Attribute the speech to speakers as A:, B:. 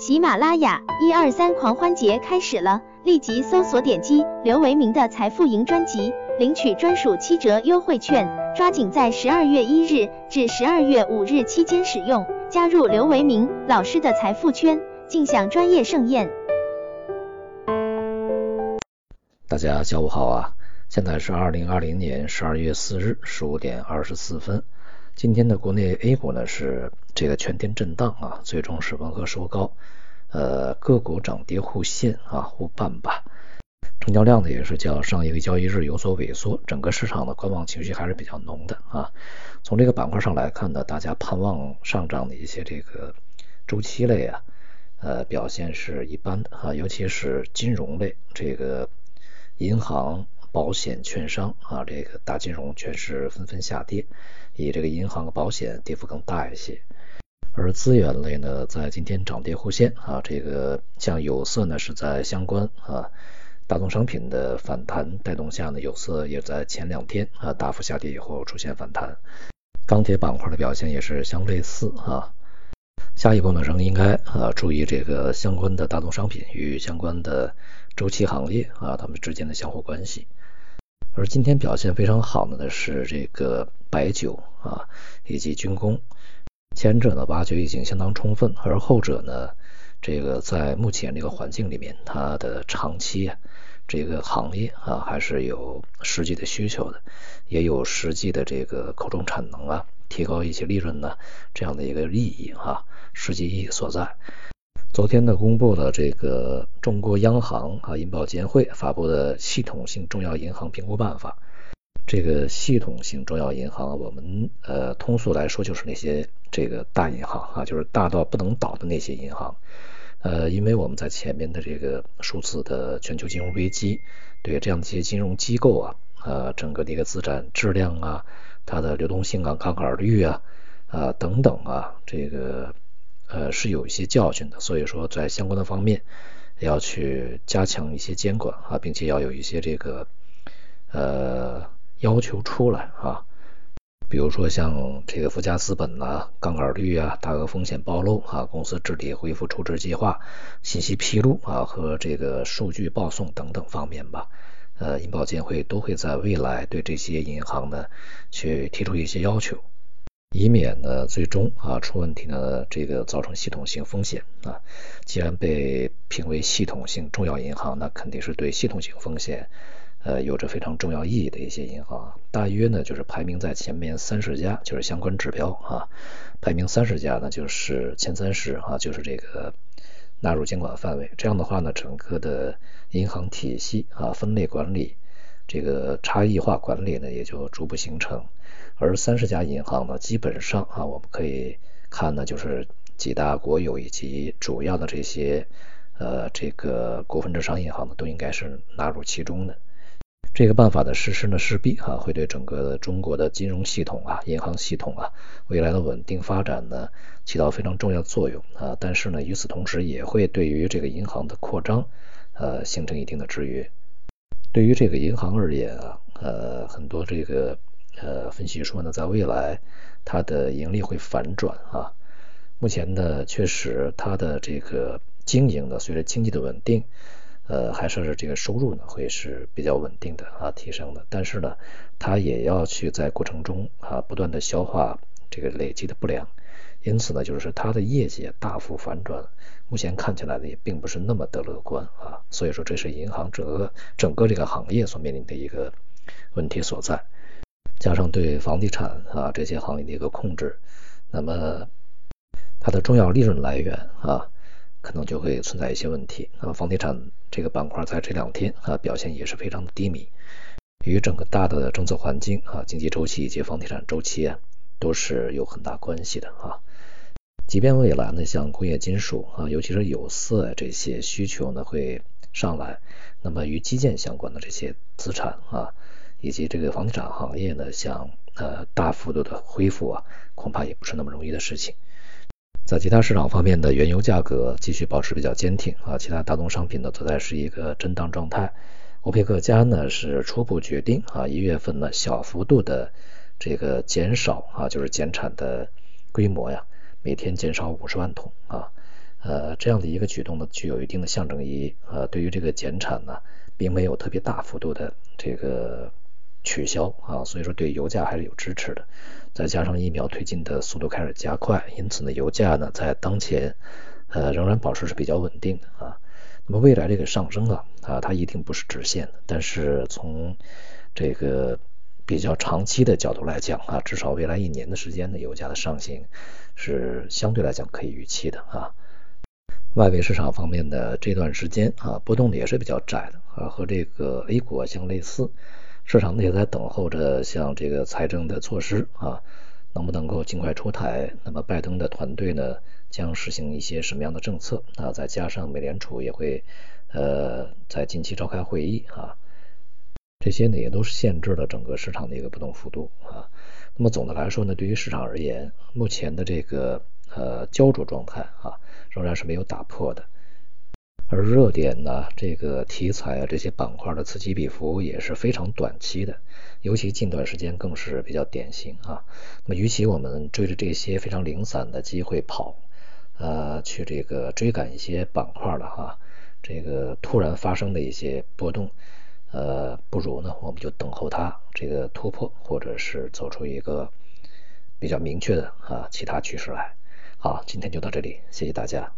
A: 喜马拉雅一二三狂欢节开始了，立即搜索点击刘维明的财富营专辑，领取专属七折优惠券，抓紧在十二月一日至十二月五日期间使用，加入刘维明老师的财富圈，尽享专业盛宴。
B: 大家下午好啊，现在是二零二零年十二月四日十五点二十四分。今天的国内 A 股呢是这个全天震荡啊，最终是温和收高，呃，个股涨跌互现啊，互半吧。成交量呢也是较上一个交易日有所萎缩，整个市场的观望情绪还是比较浓的啊。从这个板块上来看呢，大家盼望上涨的一些这个周期类啊，呃，表现是一般的啊，尤其是金融类，这个银行。保险、券商啊，这个大金融全是纷纷下跌，以这个银行和保险跌幅更大一些。而资源类呢，在今天涨跌互现啊，这个像有色呢是在相关啊大宗商品的反弹带动下呢，有色也在前两天啊大幅下跌以后出现反弹。钢铁板块的表现也是相类似啊。下一步呢，仍应该啊注意这个相关的大宗商品与相关的周期行业啊它们之间的相互关系。而今天表现非常好的呢是这个白酒啊以及军工，前者呢挖掘已经相当充分，而后者呢这个在目前这个环境里面，它的长期啊这个行业啊还是有实际的需求的，也有实际的这个口中产能啊，提高一些利润呢这样的一个意义啊，实际意义所在。昨天呢，公布了这个中国央行啊银保监会发布的系统性重要银行评估办法。这个系统性重要银行，我们呃通俗来说就是那些这个大银行啊，就是大到不能倒的那些银行。呃，因为我们在前面的这个数字的全球金融危机，对这样的一些金融机构啊，呃，整个的一个资产质量啊，它的流动性啊，杠杆率啊，啊等等啊，这个。呃，是有一些教训的，所以说在相关的方面要去加强一些监管啊，并且要有一些这个呃要求出来啊，比如说像这个附加资本呐、杠杆率啊、大额风险暴露啊、公司治理恢复处置计划、信息披露啊和这个数据报送等等方面吧，呃，银保监会都会在未来对这些银行呢去提出一些要求。以免呢最终啊出问题呢，这个造成系统性风险啊。既然被评为系统性重要银行，那肯定是对系统性风险呃有着非常重要意义的一些银行。大约呢就是排名在前面三十家，就是相关指标啊。排名三十家呢就是前三十啊，就是这个纳入监管范围。这样的话呢，整个的银行体系啊分类管理，这个差异化管理呢也就逐步形成。而三十家银行呢，基本上啊，我们可以看呢，就是几大国有以及主要的这些呃这个股份制商业银行呢，都应该是纳入其中的。这个办法的实施呢，势必啊会对整个中国的金融系统啊、银行系统啊未来的稳定发展呢起到非常重要作用啊。但是呢，与此同时也会对于这个银行的扩张呃形成一定的制约。对于这个银行而言啊，呃很多这个。呃，分析说呢，在未来它的盈利会反转啊。目前呢，确实它的这个经营呢，随着经济的稳定，呃，还是这个收入呢会是比较稳定的啊，提升的。但是呢，它也要去在过程中啊，不断的消化这个累积的不良。因此呢，就是它的业绩大幅反转，目前看起来呢也并不是那么的乐观啊。所以说，这是银行整个整个这个行业所面临的一个问题所在。加上对房地产啊这些行业的一个控制，那么它的重要利润来源啊，可能就会存在一些问题。那么房地产这个板块在这两天啊表现也是非常低迷，与整个大的政策环境啊、经济周期以及房地产周期啊都是有很大关系的啊。即便未来呢，像工业金属啊，尤其是有色这些需求呢会上来，那么与基建相关的这些资产啊。以及这个房地产行业呢，想呃大幅度的恢复啊，恐怕也不是那么容易的事情。在其他市场方面的原油价格继续保持比较坚挺啊，其他大宗商品呢都在是一个震荡状态。欧佩克加呢是初步决定啊，一月份呢小幅度的这个减少啊，就是减产的规模呀，每天减少五十万桶啊。呃，这样的一个举动呢，具有一定的象征意义。呃，对于这个减产呢，并没有特别大幅度的这个取消啊，所以说对油价还是有支持的。再加上疫苗推进的速度开始加快，因此呢，油价呢在当前呃仍然保持是比较稳定的啊。那么未来这个上升啊啊，它一定不是直线的，但是从这个比较长期的角度来讲啊，至少未来一年的时间呢，油价的上行是相对来讲可以预期的啊。外围市场方面的这段时间啊，波动的也是比较窄的啊，和这个 A 股相类似。市场呢也在等候着像这个财政的措施啊，能不能够尽快出台？那么拜登的团队呢将实行一些什么样的政策啊？再加上美联储也会呃在近期召开会议啊，这些呢也都是限制了整个市场的一个波动幅度啊。那么总的来说呢，对于市场而言，目前的这个呃焦灼状态啊仍然是没有打破的。而热点呢，这个题材啊，这些板块的此起彼伏也是非常短期的，尤其近段时间更是比较典型啊。那么，与其我们追着这些非常零散的机会跑，呃，去这个追赶一些板块的哈，这个突然发生的一些波动，呃，不如呢，我们就等候它这个突破，或者是走出一个比较明确的啊其他趋势来。好，今天就到这里，谢谢大家。